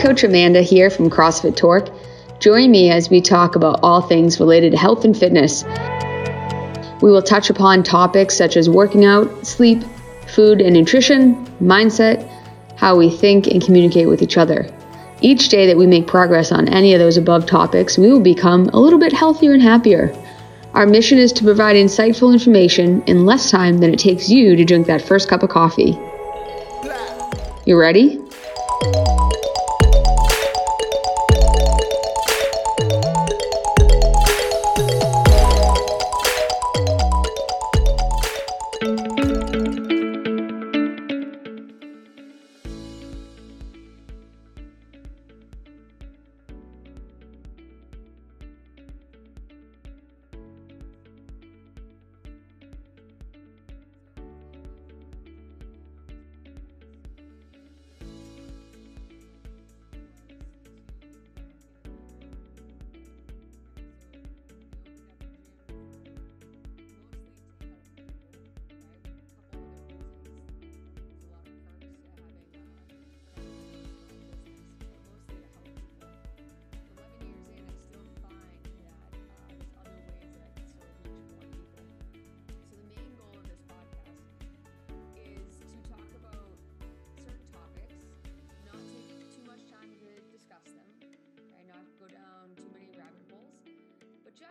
Coach Amanda here from CrossFit Torque. Join me as we talk about all things related to health and fitness. We will touch upon topics such as working out, sleep, food and nutrition, mindset, how we think and communicate with each other. Each day that we make progress on any of those above topics, we will become a little bit healthier and happier. Our mission is to provide insightful information in less time than it takes you to drink that first cup of coffee. You ready?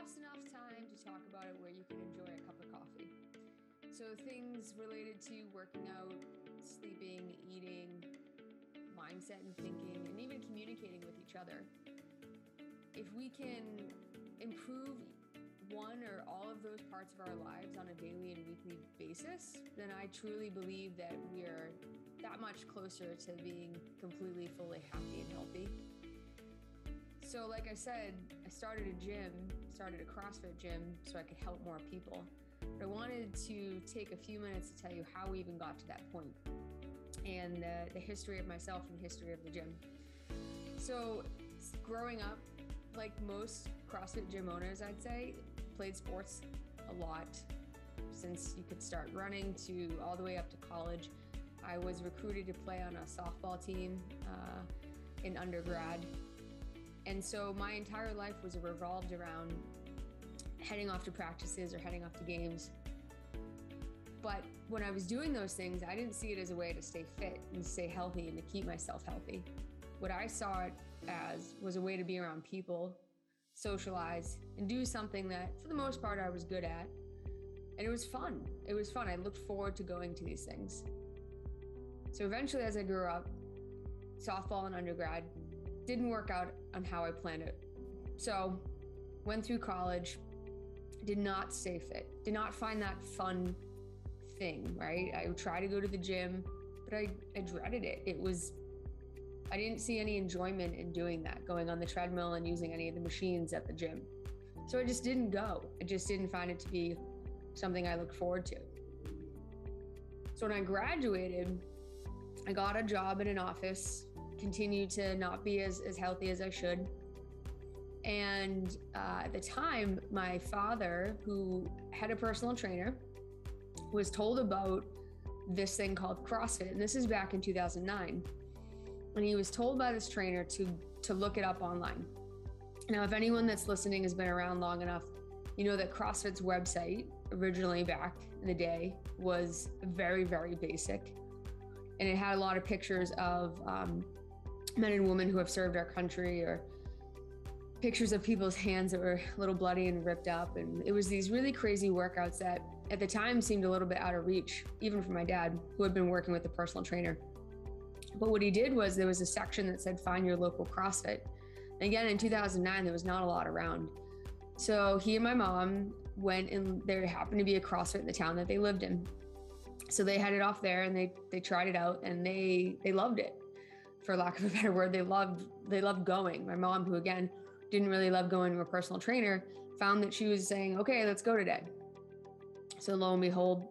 Just enough time to talk about it where you can enjoy a cup of coffee. So, things related to working out, sleeping, eating, mindset and thinking, and even communicating with each other. If we can improve one or all of those parts of our lives on a daily and weekly basis, then I truly believe that we are that much closer to being completely, fully happy and healthy. So, like I said, I started a gym, started a CrossFit gym so I could help more people. But I wanted to take a few minutes to tell you how we even got to that point and uh, the history of myself and the history of the gym. So, growing up, like most CrossFit gym owners, I'd say, played sports a lot since you could start running to all the way up to college. I was recruited to play on a softball team uh, in undergrad and so my entire life was revolved around heading off to practices or heading off to games. But when I was doing those things, I didn't see it as a way to stay fit and stay healthy and to keep myself healthy. What I saw it as was a way to be around people, socialize, and do something that, for the most part, I was good at. And it was fun. It was fun. I looked forward to going to these things. So eventually, as I grew up, softball and undergrad didn't work out on how I planned it. So, went through college, did not stay fit, did not find that fun thing, right? I would try to go to the gym, but I, I dreaded it. It was, I didn't see any enjoyment in doing that, going on the treadmill and using any of the machines at the gym. So I just didn't go. I just didn't find it to be something I looked forward to. So when I graduated, I got a job in an office continue to not be as, as healthy as I should. And uh, at the time, my father, who had a personal trainer, was told about this thing called CrossFit. And this is back in 2009. And he was told by this trainer to, to look it up online. Now, if anyone that's listening has been around long enough, you know that CrossFit's website, originally back in the day, was very, very basic. And it had a lot of pictures of um, men and women who have served our country or pictures of people's hands that were a little bloody and ripped up. And it was these really crazy workouts that at the time seemed a little bit out of reach, even for my dad, who had been working with a personal trainer. But what he did was there was a section that said find your local CrossFit. And again, in 2009, there was not a lot around. So he and my mom went and there happened to be a CrossFit in the town that they lived in. So they headed off there and they they tried it out and they they loved it for lack of a better word, they loved they loved going. My mom, who again didn't really love going to a personal trainer, found that she was saying, "Okay, let's go today." So lo and behold,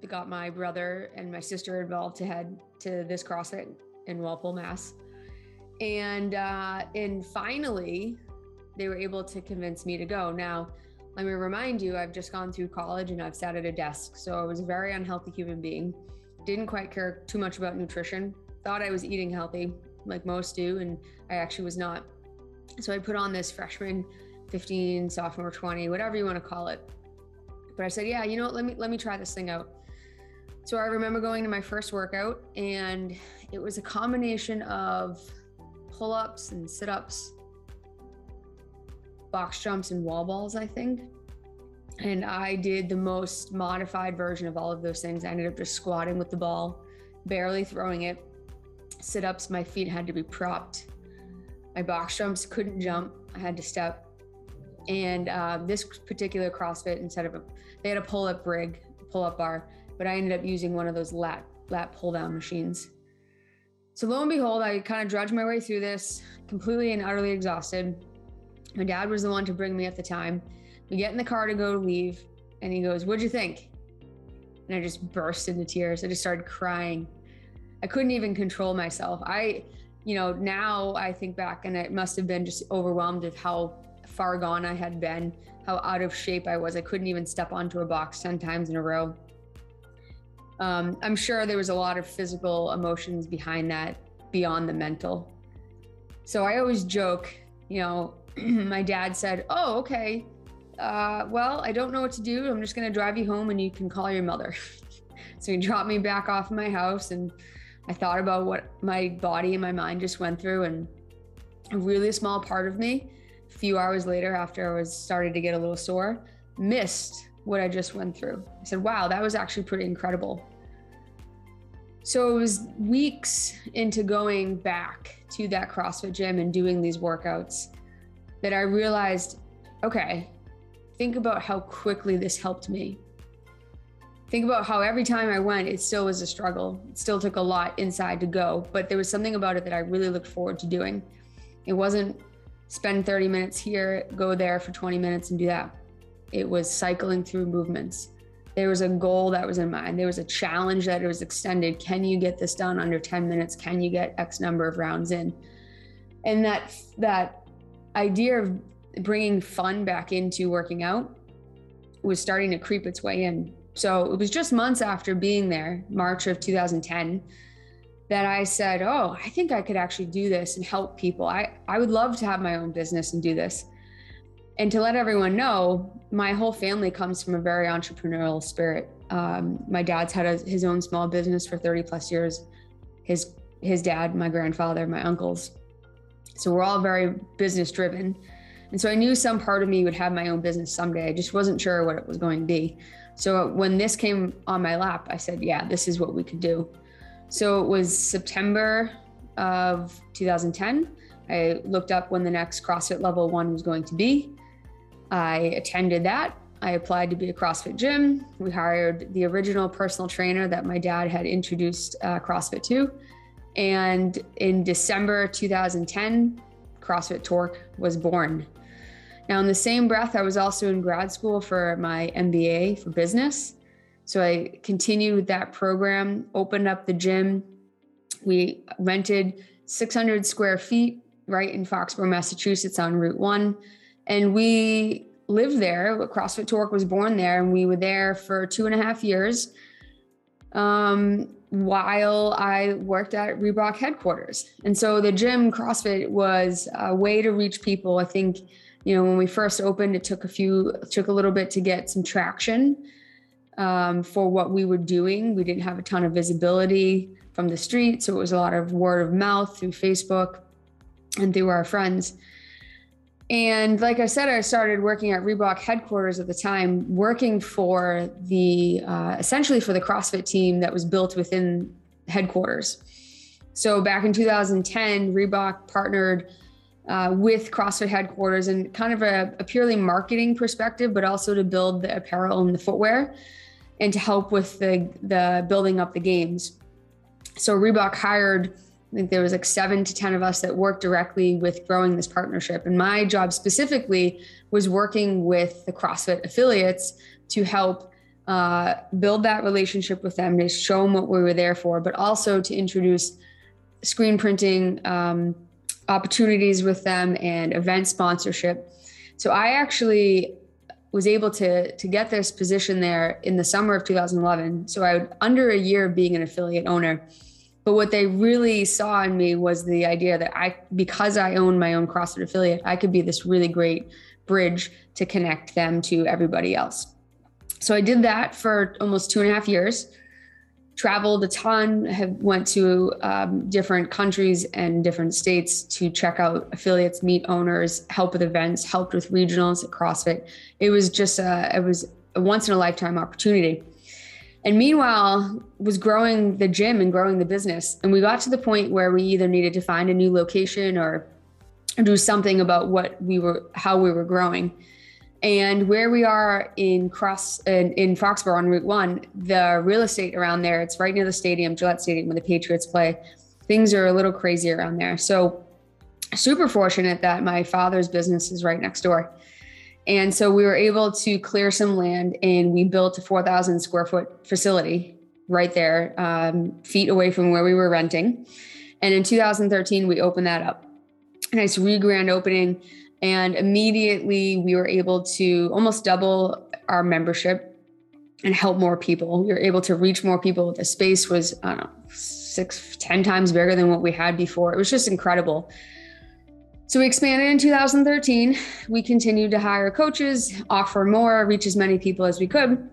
it got my brother and my sister involved to head to this CrossFit in Walpole, Mass. And uh, and finally, they were able to convince me to go. Now, let me remind you, I've just gone through college and I've sat at a desk, so I was a very unhealthy human being. Didn't quite care too much about nutrition thought I was eating healthy, like most do, and I actually was not. So I put on this freshman 15, sophomore 20, whatever you want to call it. But I said, yeah, you know what, let me let me try this thing out. So I remember going to my first workout and it was a combination of pull-ups and sit-ups, box jumps and wall balls, I think. And I did the most modified version of all of those things. I ended up just squatting with the ball, barely throwing it. Sit-ups, my feet had to be propped. My box jumps couldn't jump. I had to step. And uh, this particular CrossFit, instead of a, they had a pull-up rig, pull-up bar but I ended up using one of those lat lat pull down machines. So lo and behold, I kind of drudged my way through this, completely and utterly exhausted. My dad was the one to bring me at the time. We get in the car to go leave, and he goes, "What'd you think?" And I just burst into tears. I just started crying. I couldn't even control myself. I, you know, now I think back, and it must have been just overwhelmed of how far gone I had been, how out of shape I was. I couldn't even step onto a box 10 times in a row um, I'm sure there was a lot of physical emotions behind that beyond the mental. So I always joke, you know, my dad said, Oh, okay. Uh, well, I don't know what to do. I'm just going to drive you home and you can call your mother. so he dropped me back off my house and I thought about what my body and my mind just went through. And a really small part of me, a few hours later, after I was started to get a little sore, missed what I just went through. I said, wow, that was actually pretty incredible. So it was weeks into going back to that CrossFit gym and doing these workouts that I realized okay, think about how quickly this helped me. Think about how every time I went, it still was a struggle. It still took a lot inside to go, but there was something about it that I really looked forward to doing. It wasn't spend 30 minutes here, go there for 20 minutes and do that. It was cycling through movements there was a goal that was in mind there was a challenge that was extended can you get this done under 10 minutes can you get x number of rounds in and that that idea of bringing fun back into working out was starting to creep its way in so it was just months after being there march of 2010 that i said oh i think i could actually do this and help people i i would love to have my own business and do this and to let everyone know, my whole family comes from a very entrepreneurial spirit. Um, my dad's had a, his own small business for 30 plus years. His his dad, my grandfather, my uncles. So we're all very business driven. And so I knew some part of me would have my own business someday. I just wasn't sure what it was going to be. So when this came on my lap, I said, yeah, this is what we could do. So it was September of 2010. I looked up when the next CrossFit level one was going to be. I attended that. I applied to be a CrossFit gym. We hired the original personal trainer that my dad had introduced uh, CrossFit to. And in December 2010, CrossFit Torque was born. Now, in the same breath, I was also in grad school for my MBA for business. So I continued with that program, opened up the gym. We rented 600 square feet right in Foxborough, Massachusetts on Route 1 and we lived there. CrossFit Torque was born there, and we were there for two and a half years. Um, while I worked at Reebok headquarters. And so the gym CrossFit was a way to reach people. I think, you know, when we first opened, it took a few, took a little bit to get some traction um, for what we were doing. We didn't have a ton of visibility from the street. So it was a lot of word of mouth through Facebook and through our friends. And like I said, I started working at Reebok headquarters at the time, working for the uh, essentially for the CrossFit team that was built within headquarters. So back in 2010, Reebok partnered uh, with CrossFit headquarters and kind of a, a, purely marketing perspective, but also to build the apparel and the footwear and to help with the, the building up the games. So Reebok hired I think there was like seven to 10 of us that worked directly with growing this partnership. And my job specifically was working with the CrossFit affiliates to help uh, build that relationship with them, to show them what we were there for, but also to introduce screen printing um, opportunities with them and event sponsorship. So I actually was able to to get this position there in the summer of 2011. So I would under a year of being an affiliate owner But what they really saw in me was the idea that I, because I own my own CrossFit affiliate, I could be this really great bridge to connect them to everybody else. So I did that for almost two and a half years. Traveled a ton, have went to um, different countries and different states to check out affiliates, meet owners, help with events, helped with regionals at CrossFit. It was just a, it was a once in a lifetime opportunity. And meanwhile, was growing the gym and growing the business. And we got to the point where we either needed to find a new location or do something about what we were, how we were growing. And where we are in cross in, in Foxborough on Route One, the real estate around there, it's right near the stadium, Gillette Stadium, where the Patriots play. Things are a little crazy around there. So super fortunate that my father's business is right next door. And so we were able to clear some land and we built a 4,000 square foot facility right there, um, feet away from where we were renting. And in 2013, we opened that up. Nice re grand opening. And immediately we were able to almost double our membership and help more people. We were able to reach more people. The space was, I don't know, six, ten times bigger than what we had before. It was just incredible. So we expanded in 2013. We continued to hire coaches, offer more, reach as many people as we could.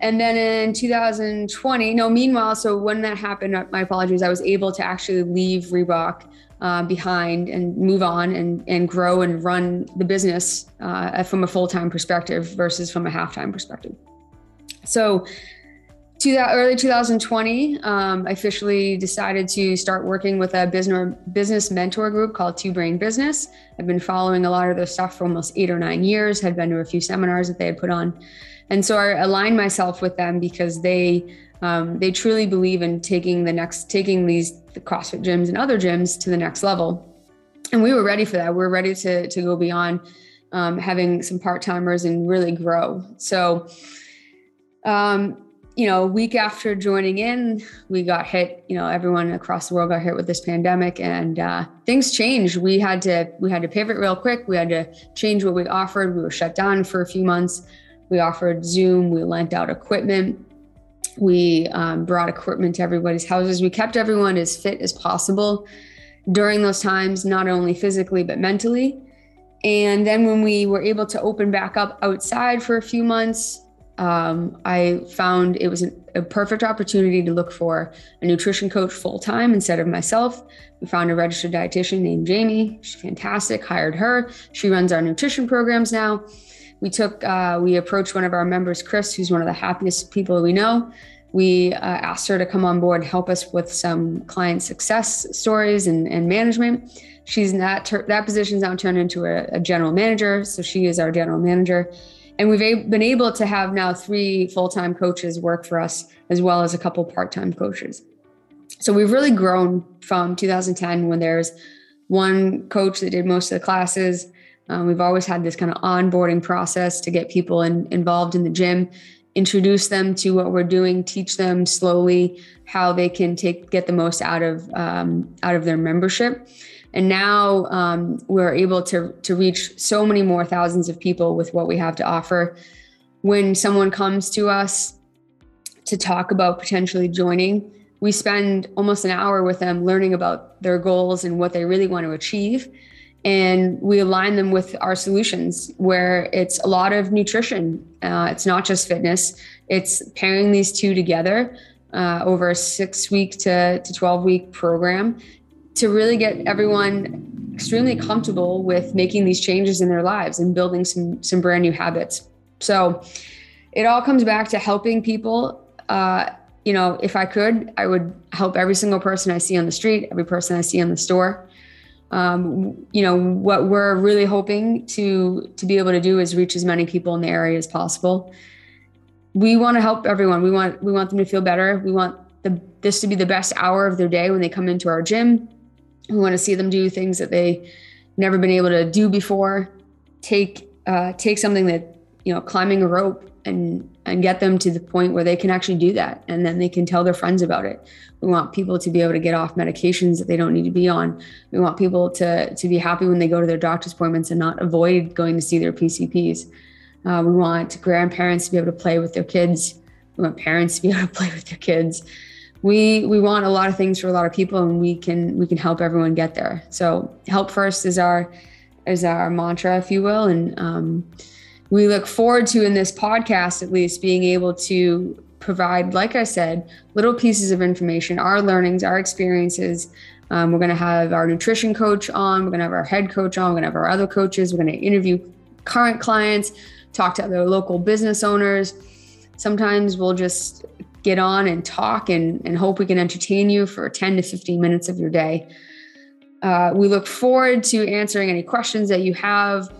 And then in 2020, no, meanwhile, so when that happened, my apologies, I was able to actually leave Reebok uh, behind and move on and, and grow and run the business uh, from a full time perspective versus from a half time perspective. So to that early 2020, um, I officially decided to start working with a business business mentor group called Two Brain Business. I've been following a lot of their stuff for almost eight or nine years. Had been to a few seminars that they had put on, and so I aligned myself with them because they um, they truly believe in taking the next taking these the CrossFit gyms and other gyms to the next level, and we were ready for that. We were ready to to go beyond um, having some part timers and really grow. So. Um, you know, a week after joining in, we got hit. You know, everyone across the world got hit with this pandemic, and uh, things changed. We had to we had to pivot real quick. We had to change what we offered. We were shut down for a few months. We offered Zoom. We lent out equipment. We um, brought equipment to everybody's houses. We kept everyone as fit as possible during those times, not only physically but mentally. And then when we were able to open back up outside for a few months, um, I found it was an, a perfect opportunity to look for a nutrition coach full time instead of myself. We found a registered dietitian named Jamie. She's fantastic. Hired her. She runs our nutrition programs now. We took, uh, we approached one of our members, Chris, who's one of the happiest people we know. We uh, asked her to come on board help us with some client success stories and, and management. She's not that position's now turned into a, a general manager, so she is our general manager and we've been able to have now three full-time coaches work for us as well as a couple part-time coaches. So we've really grown from 2010 when there's one coach that did most of the classes. Um, we've always had this kind of onboarding process to get people in, involved in the gym introduce them to what we're doing teach them slowly how they can take get the most out of um, out of their membership and now um, we're able to, to reach so many more thousands of people with what we have to offer. When someone comes to us to talk about potentially joining, we spend almost an hour with them learning about their goals and what they really want to achieve. And we align them with our solutions where it's a lot of nutrition. Uh, it's not just fitness, it's pairing these two together uh, over a six week to, to 12 week program to really get everyone extremely comfortable with making these changes in their lives and building some some brand new habits. So it all comes back to helping people. Uh, you know, if I could, I would help every single person I see on the street, every person I see in the store. Um, you know, what we're really hoping to to be able to do is reach as many people in the area as possible. We want to help everyone. We want we want them to feel better. We want the this to be the best hour of their day when they come into our gym. We want to see them do things that they never been able to do before. Take uh, take something that you know, climbing a rope, and and get them to the point where they can actually do that, and then they can tell their friends about it. We want people to be able to get off medications that they don't need to be on. We want people to to be happy when they go to their doctor's appointments and not avoid going to see their PCPs. Uh, we want grandparents to be able to play with their kids. We want parents to be able to play with their kids we we want a lot of things for a lot of people and we can we can help everyone get there. So help first is our is our mantra if you will. And um, we look forward to in this podcast at least being able to provide like i said little pieces of information our learnings our experiences. Um, we're going to have our nutrition coach on we're going to have our head coach on we're going to have our other coaches we're going to interview current clients talk to other local business owners. Sometimes we'll just get on and talk and, and hope we can entertain you for 10 to 15 minutes of your day. Uh, we look forward to answering any questions that you have.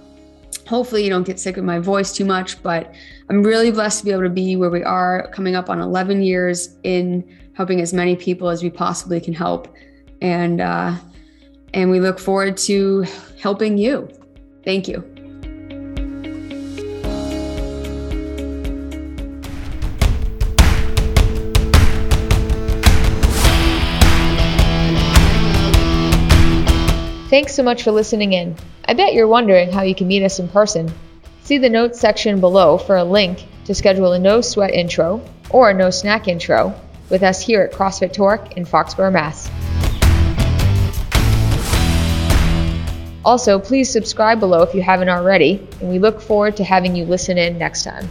Hopefully, you don't get sick of my voice too much, but I'm really blessed to be able to be where we are, coming up on 11 years in helping as many people as we possibly can help. And, uh, and we look forward to helping you. Thank you. Thanks so much for listening in. I bet you're wondering how you can meet us in person. See the notes section below for a link to schedule a no sweat intro or a no snack intro with us here at CrossFit Torque in Foxborough, Mass. Also, please subscribe below if you haven't already, and we look forward to having you listen in next time.